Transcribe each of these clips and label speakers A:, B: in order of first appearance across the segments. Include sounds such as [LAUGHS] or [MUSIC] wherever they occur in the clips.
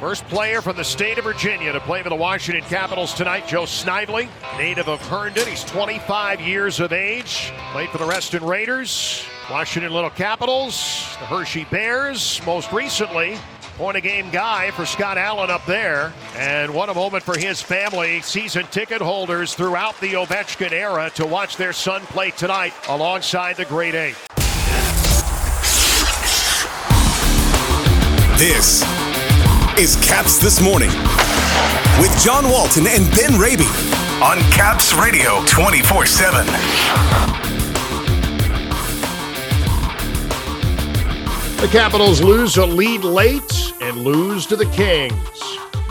A: First player from the state of Virginia to play for the Washington Capitals tonight, Joe Snively, native of Herndon. He's 25 years of age. Played for the Reston Raiders, Washington Little Capitals, the Hershey Bears, most recently point a game guy for Scott Allen up there. And what a moment for his family, season ticket holders throughout the Ovechkin era to watch their son play tonight alongside the Great Eight.
B: This is Caps This Morning with John Walton and Ben Raby on Caps Radio 24 7.
A: The Capitals lose a lead late and lose to the Kings.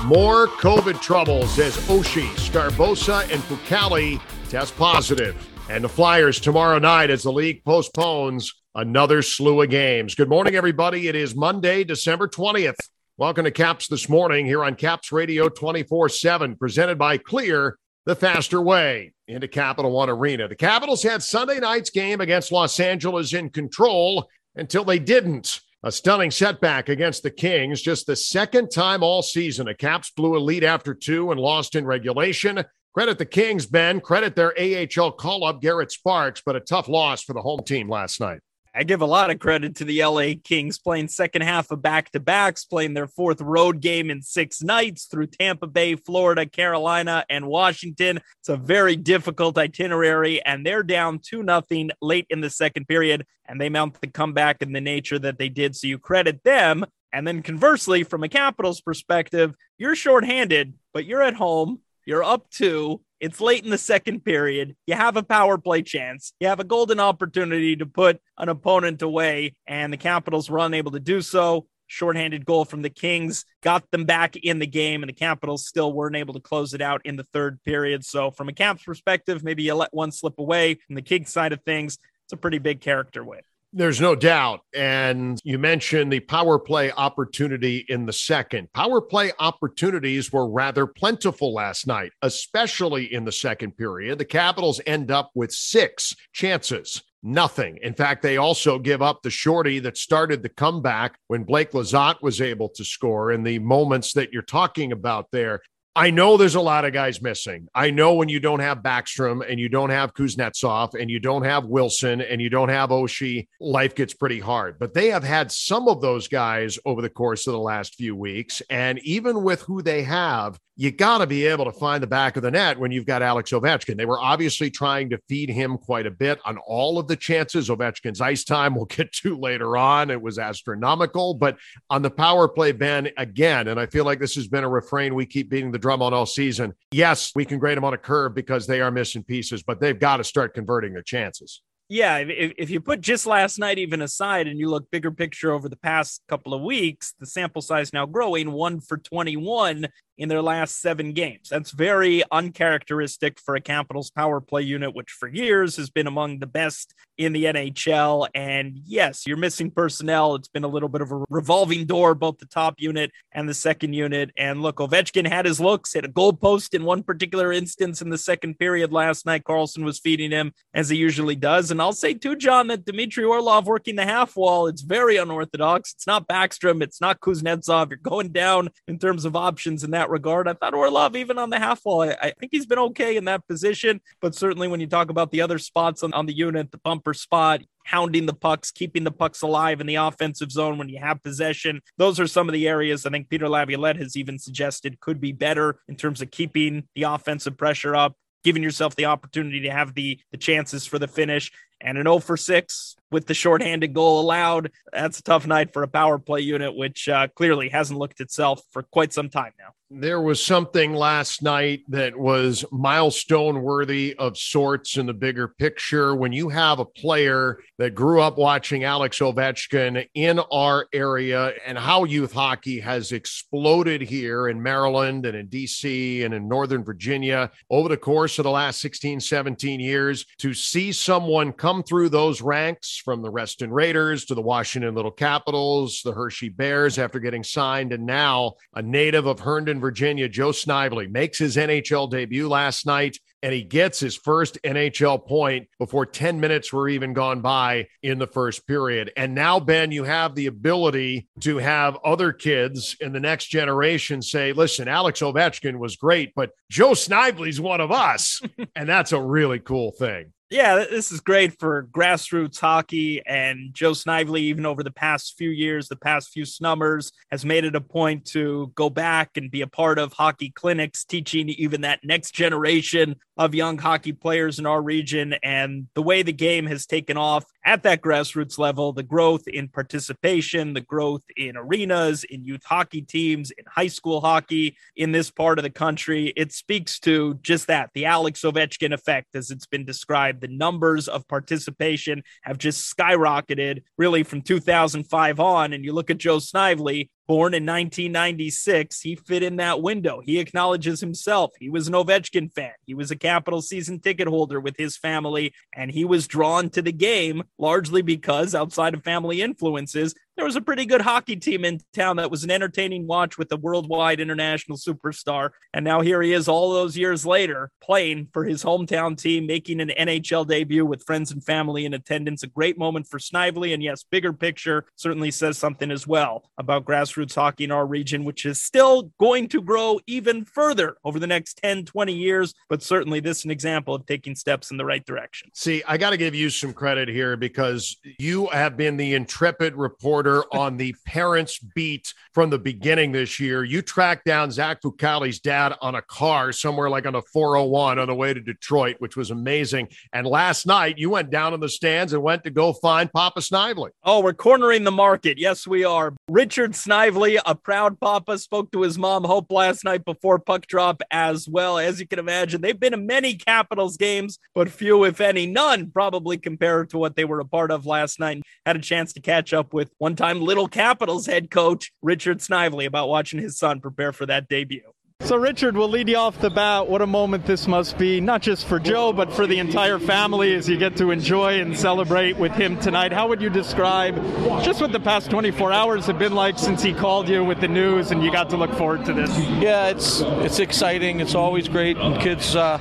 A: More COVID troubles as Oshie, Sgarbossa, and Fucale test positive. And the Flyers tomorrow night as the league postpones another slew of games. Good morning, everybody. It is Monday, December 20th. Welcome to Caps this morning here on Caps Radio 24 7, presented by Clear, the faster way into Capital One Arena. The Capitals had Sunday night's game against Los Angeles in control until they didn't. A stunning setback against the Kings, just the second time all season. A Caps blew a lead after two and lost in regulation. Credit the Kings, Ben. Credit their AHL call up, Garrett Sparks, but a tough loss for the home team last night.
C: I give a lot of credit to the LA Kings playing second half of back to backs, playing their fourth road game in six nights through Tampa Bay, Florida, Carolina, and Washington. It's a very difficult itinerary, and they're down 2 nothing late in the second period, and they mount the comeback in the nature that they did. So you credit them. And then conversely, from a Capitals perspective, you're shorthanded, but you're at home, you're up two, it's late in the second period. You have a power play chance. You have a golden opportunity to put an opponent away, and the Capitals were unable to do so. Shorthanded goal from the Kings got them back in the game, and the Capitals still weren't able to close it out in the third period. So, from a Caps perspective, maybe you let one slip away. From the Kings side of things, it's a pretty big character win.
A: There's no doubt. And you mentioned the power play opportunity in the second. Power play opportunities were rather plentiful last night, especially in the second period. The Capitals end up with six chances. Nothing. In fact, they also give up the shorty that started the comeback when Blake Lizotte was able to score in the moments that you're talking about there. I know there's a lot of guys missing. I know when you don't have Backstrom and you don't have Kuznetsov and you don't have Wilson and you don't have Oshie, life gets pretty hard. But they have had some of those guys over the course of the last few weeks. And even with who they have, you got to be able to find the back of the net when you've got Alex Ovechkin. They were obviously trying to feed him quite a bit on all of the chances. Ovechkin's ice time we'll get to later on. It was astronomical. But on the power play, Ben, again, and I feel like this has been a refrain we keep beating the drum on all season. Yes, we can grade them on a curve because they are missing pieces, but they've got to start converting their chances.
C: Yeah, if, if you put just last night even aside and you look bigger picture over the past couple of weeks, the sample size now growing one for 21 in their last seven games. That's very uncharacteristic for a Capitals power play unit, which for years has been among the best in the NHL. And yes, you're missing personnel. It's been a little bit of a revolving door, both the top unit and the second unit. And look, Ovechkin had his looks, hit a goalpost in one particular instance in the second period last night. Carlson was feeding him as he usually does. And I'll say too, John, that Dmitry Orlov working the half wall, it's very unorthodox. It's not Backstrom, it's not Kuznetsov. You're going down in terms of options in that that regard. I thought Orlov, even on the half wall, I, I, think he's been okay in that position. But certainly when you talk about the other spots on, on the unit, the bumper spot, hounding the pucks, keeping the pucks alive in the offensive zone when you have possession. Those are some of the areas I think Peter Laviolette has even suggested could be better in terms of keeping the offensive pressure up, giving yourself the opportunity to have the the chances for the finish. And an 0 for 6 with the shorthanded goal allowed. That's a tough night for a power play unit, which uh, clearly hasn't looked itself for quite some time now
A: there was something last night that was milestone worthy of sorts in the bigger picture. When you have a player that grew up watching Alex Ovechkin in our area and how youth hockey has exploded here in Maryland and in DC and in Northern Virginia over the course of the last 16, 17 years, to see someone come through those ranks from the Reston Raiders to the Washington Little Capitals, the Hershey Bears after getting signed, and now a native of Herndon. Virginia, Joe Snively, makes his NHL debut last night and he gets his first NHL point before 10 minutes were even gone by in the first period. And now, Ben, you have the ability to have other kids in the next generation say, listen, Alex Ovechkin was great, but Joe Snively's one of us. [LAUGHS] and that's a really cool thing
C: yeah, this is great for grassroots hockey. And Joe Snively, even over the past few years, the past few snummers, has made it a point to go back and be a part of hockey clinics, teaching even that next generation of young hockey players in our region. And the way the game has taken off at that grassroots level, the growth in participation, the growth in arenas, in youth hockey teams, in high school hockey in this part of the country, it speaks to just that the Alex Ovechkin effect, as it's been described. The numbers of participation have just skyrocketed really from 2005 on. And you look at Joe Snively, Born in 1996, he fit in that window. He acknowledges himself. He was an Ovechkin fan. He was a Capital season ticket holder with his family, and he was drawn to the game largely because, outside of family influences, there was a pretty good hockey team in town that was an entertaining watch with a worldwide international superstar. And now here he is all those years later playing for his hometown team, making an NHL debut with friends and family in attendance. A great moment for Snively. And yes, bigger picture certainly says something as well about grassroots hockey in our region, which is still going to grow even further over the next 10, 20 years. But certainly this is an example of taking steps in the right direction.
A: See, I got to give you some credit here because you have been the intrepid reporter [LAUGHS] on the parents beat from the beginning this year. You tracked down Zach Fucale's dad on a car somewhere like on a 401 on the way to Detroit, which was amazing. And last night you went down in the stands and went to go find Papa Snively.
C: Oh, we're cornering the market. Yes, we are. Richard Snively, a proud papa, spoke to his mom Hope last night before puck drop as well. As you can imagine, they've been in many Capitals games, but few, if any, none probably compared to what they were a part of last night. Had a chance to catch up with one time Little Capitals head coach Richard Snively about watching his son prepare for that debut.
D: So, Richard, we'll lead you off the bat. What a moment this must be, not just for Joe, but for the entire family as you get to enjoy and celebrate with him tonight. How would you describe just what the past 24 hours have been like since he called you with the news and you got to look forward to this?
E: Yeah, it's it's exciting. It's always great, and kids, uh,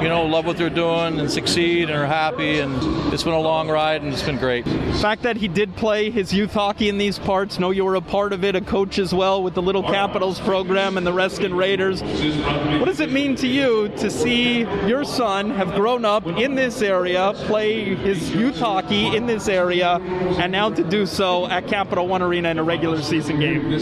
E: you know, love what they're doing and succeed and are happy. And it's been a long ride, and it's been great.
D: The fact that he did play his youth hockey in these parts, know you were a part of it, a coach as well with the Little Capitals program and the Raiders. What does it mean to you to see your son have grown up in this area, play his youth hockey in this area, and now to do so at Capital One Arena in a regular season game?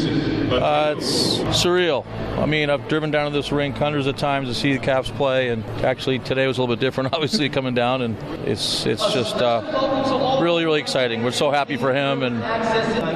E: Uh, it's surreal. I mean, I've driven down to this rink hundreds of times to see the Caps play, and actually today was a little bit different, [LAUGHS] obviously coming down, and it's it's just uh, really really exciting. We're so happy for him, and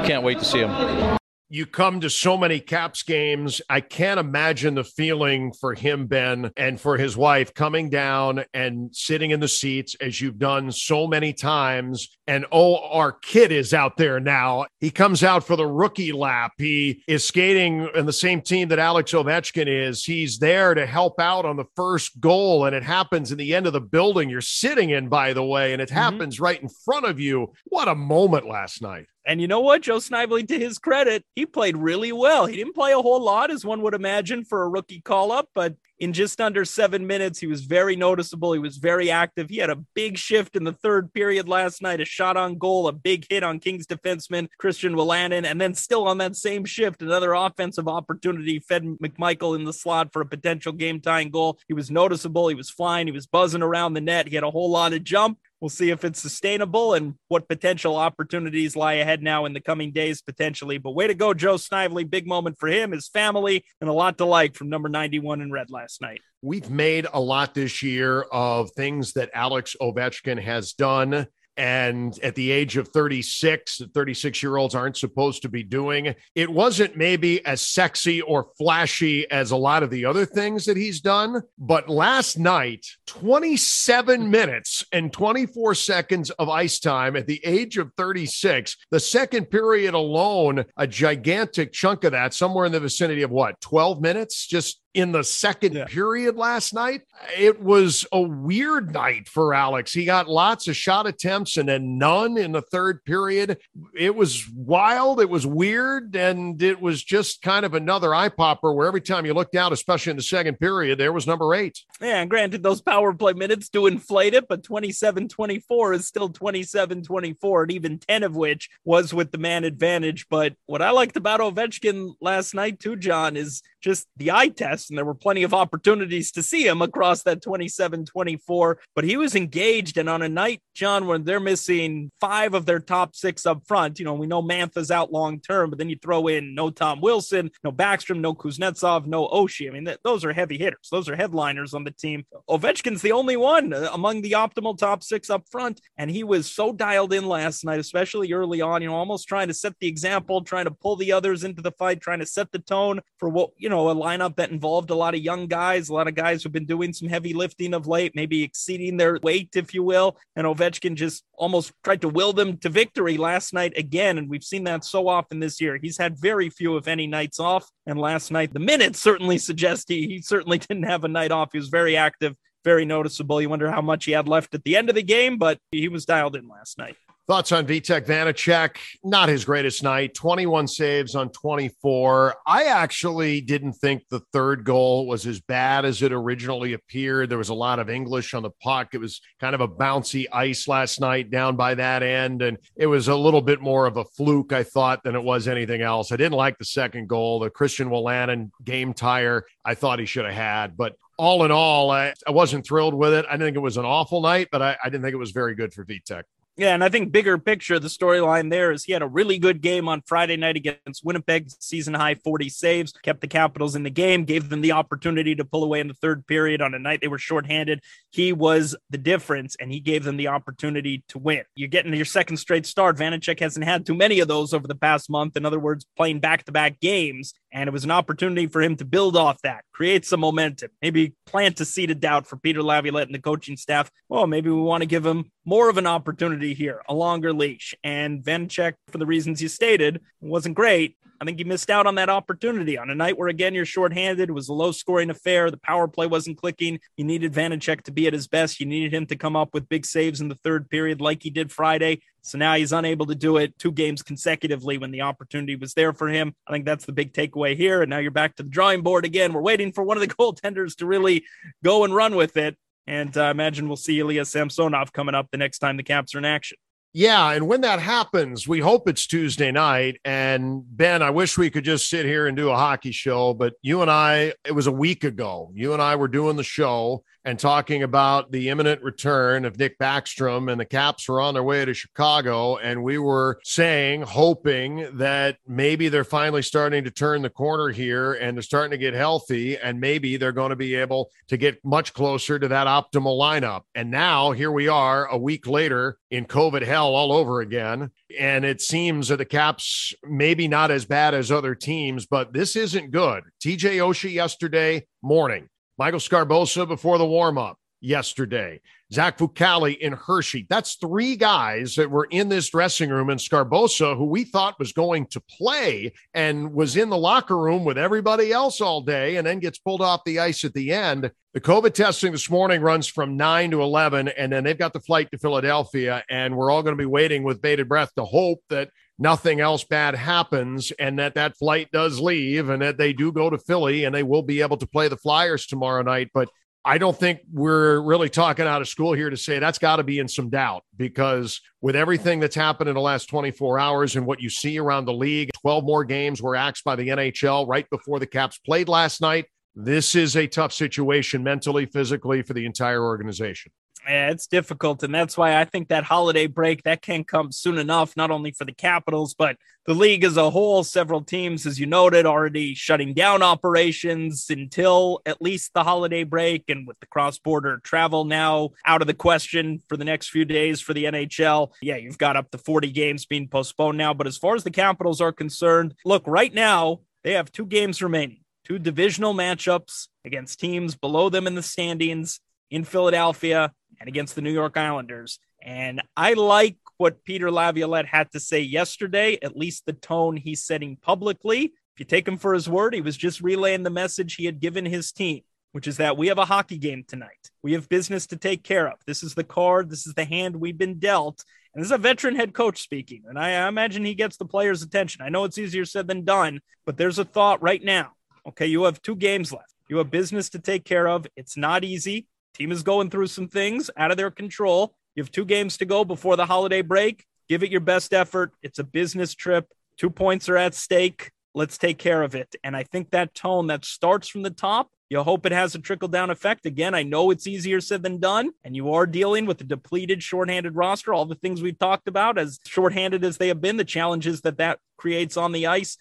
E: can't wait to see him
A: you come to so many Caps games. I can't imagine the feeling for him, Ben, and for his wife coming down and sitting in the seats as you've done so many times. And oh, our kid is out there now. He comes out for the rookie lap. He is skating in the same team that Alex Ovechkin is. He's there to help out on the first goal, and it happens in the end of the building you're sitting in, by the way, and it mm-hmm. happens right in front of you. What a moment last night.
C: And you know what? Joe Snively, to his credit, he played really well. He didn't play a whole lot, as one would imagine, for a rookie call up, but in just under seven minutes, he was very noticeable. He was very active. He had a big shift in the third period last night, a shot on goal, a big hit on Kings defenseman Christian Wolanin, and then still on that same shift, another offensive opportunity fed McMichael in the slot for a potential game tying goal. He was noticeable. He was flying. He was buzzing around the net. He had a whole lot of jump. We'll see if it's sustainable and what potential opportunities lie ahead now in the coming days, potentially. But way to go, Joe Snively. Big moment for him, his family, and a lot to like from number 91 in red last night.
A: We've made a lot this year of things that Alex Ovechkin has done and at the age of 36 36 year olds aren't supposed to be doing it wasn't maybe as sexy or flashy as a lot of the other things that he's done but last night 27 minutes and 24 seconds of ice time at the age of 36 the second period alone a gigantic chunk of that somewhere in the vicinity of what 12 minutes just in the second yeah. period last night. It was a weird night for Alex. He got lots of shot attempts and then none in the third period. It was wild. It was weird. And it was just kind of another eye popper where every time you looked out, especially in the second period, there was number eight.
C: Yeah. Granted, those power play minutes do inflate it, but 27 24 is still 27 24, and even 10 of which was with the man advantage. But what I liked about Ovechkin last night, too, John, is just the eye test. And there were plenty of opportunities to see him across that 27 24. But he was engaged. And on a night, John, when they're missing five of their top six up front, you know, we know Mantha's out long term, but then you throw in no Tom Wilson, no Backstrom, no Kuznetsov, no Oshie. I mean, th- those are heavy hitters. Those are headliners on the team. Ovechkin's the only one uh, among the optimal top six up front. And he was so dialed in last night, especially early on, you know, almost trying to set the example, trying to pull the others into the fight, trying to set the tone for what, you know, a lineup that involved a lot of young guys, a lot of guys who've been doing some heavy lifting of late, maybe exceeding their weight, if you will. And Ovechkin just almost tried to will them to victory last night again. And we've seen that so often this year. He's had very few, if any, nights off. And last night, the minutes [LAUGHS] certainly suggest he, he certainly didn't have a night off. He was very active, very noticeable. You wonder how much he had left at the end of the game, but he was dialed in last night.
A: Thoughts on Vitek Vanecek? Not his greatest night. 21 saves on 24. I actually didn't think the third goal was as bad as it originally appeared. There was a lot of English on the puck. It was kind of a bouncy ice last night down by that end. And it was a little bit more of a fluke, I thought, than it was anything else. I didn't like the second goal, the Christian Wolanin game tire. I thought he should have had. But all in all, I, I wasn't thrilled with it. I didn't think it was an awful night, but I, I didn't think it was very good for Vitek.
C: Yeah, and I think bigger picture, the storyline there is he had a really good game on Friday night against Winnipeg, season high 40 saves, kept the Capitals in the game, gave them the opportunity to pull away in the third period on a night they were shorthanded. He was the difference, and he gave them the opportunity to win. You're getting your second straight start. Vanecek hasn't had too many of those over the past month. In other words, playing back to back games. And it was an opportunity for him to build off that, create some momentum, maybe plant a seed of doubt for Peter Laviolette and the coaching staff. Well, maybe we want to give him more of an opportunity here, a longer leash. And Vanecek, for the reasons you stated, wasn't great. I think you missed out on that opportunity on a night where, again, you're shorthanded. It was a low scoring affair. The power play wasn't clicking. You needed Vanecek to be at his best. You needed him to come up with big saves in the third period like he did Friday. So now he's unable to do it two games consecutively when the opportunity was there for him. I think that's the big takeaway here. And now you're back to the drawing board again. We're waiting for one of the [LAUGHS] goaltenders to really go and run with it. And I uh, imagine we'll see Ilya Samsonov coming up the next time the Caps are in action.
A: Yeah, and when that happens, we hope it's Tuesday night. And Ben, I wish we could just sit here and do a hockey show, but you and I, it was a week ago. You and I were doing the show and talking about the imminent return of Nick Backstrom, and the Caps were on their way to Chicago. And we were saying, hoping that maybe they're finally starting to turn the corner here and they're starting to get healthy, and maybe they're going to be able to get much closer to that optimal lineup. And now here we are a week later in COVID hell all over again. And it seems that the Caps maybe not as bad as other teams, but this isn't good. TJ Oshie yesterday morning Michael Sgarbossa before the warm up yesterday. Zach Fucale in Hershey. That's three guys that were in this dressing room. And Sgarbossa, who we thought was going to play and was in the locker room with everybody else all day and then gets pulled off the ice at the end. The COVID testing this morning runs from 9 to 11, and then they've got the flight to Philadelphia. And we're all going to be waiting with bated breath to hope that nothing else bad happens and that that flight does leave and that they do go to Philly and they will be able to play the Flyers tomorrow night. But I don't think we're really talking out of school here to say that's got to be in some doubt because with everything that's happened in the last 24 hours and what you see around the league, 12 more games were axed by the NHL right before the Caps played last night. This is a tough situation mentally, physically for the entire organization.
C: Yeah, it's difficult, and that's why I think that holiday break that can come soon enough, not only for the Capitals but the league as a whole. Several teams, as you noted, already shutting down operations until at least the holiday break, and with the cross-border travel now out of the question for the next few days for the NHL. Yeah, you've got up to 40 games being postponed now. But as far as the Capitals are concerned, look, right now they have two games remaining, two divisional matchups against teams below them in the standings in Philadelphia and against the New York Islanders. And I like what Peter Laviolette had to say yesterday, at least the tone he's setting publicly. If you take him for his word, he was just relaying the message he had given his team, which is that we have a hockey game tonight. We have business to take care of. This is the card, this is the hand we've been dealt. And this is a veteran head coach speaking. And I, imagine he gets the players' attention. I know it's easier said than done, but there's a thought right now. Okay, you have two games left. You have business to take care of. It's not easy. Team is going through some things out of their control. You have two games to go before the holiday break. Give it your best effort. It's a business trip. Two points are at stake. Let's take care of it. And I think that tone that starts from the top, you hope it has a trickle down effect. Again, I know it's easier said than done, and you are dealing with a depleted, shorthanded roster. All the things we've talked about, as shorthanded as they have been, the challenges that that creates on the ice.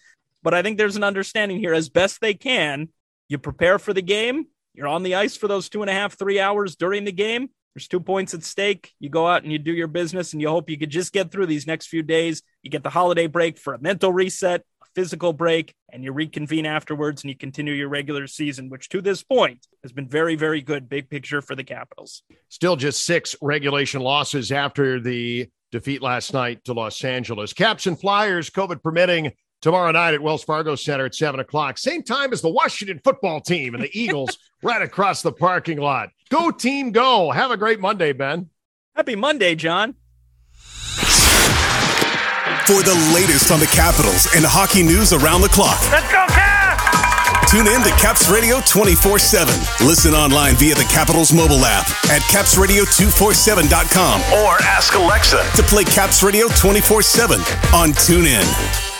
C: But I think there's an understanding here as best they can. You prepare for the game, you're on the ice for those two and a half, three hours during the game. There's two points at stake. You go out and you do your business, and you hope you could just get through these next few days. You get the holiday break for a mental reset, a physical break, and you reconvene afterwards and you continue your regular season, which to this point has been very, very good. Big picture for the Capitals.
A: Still just six regulation losses after the defeat last night to Los Angeles. Caps and Flyers, COVID permitting, tomorrow night at Wells Fargo Center at seven o'clock. Same time as the Washington football team and the [LAUGHS] Eagles right across the parking lot. Go team, go! Have a great Monday, Ben.
C: Happy Monday, John.
B: For the latest on the Capitals and hockey news around the clock.
F: Let's go, Caps!
B: Tune in to Caps Radio 24 7. Listen online via the Capitals mobile app at capsradio247.com
F: Or ask Alexa.
B: to play Caps Radio 24 7 on TuneIn.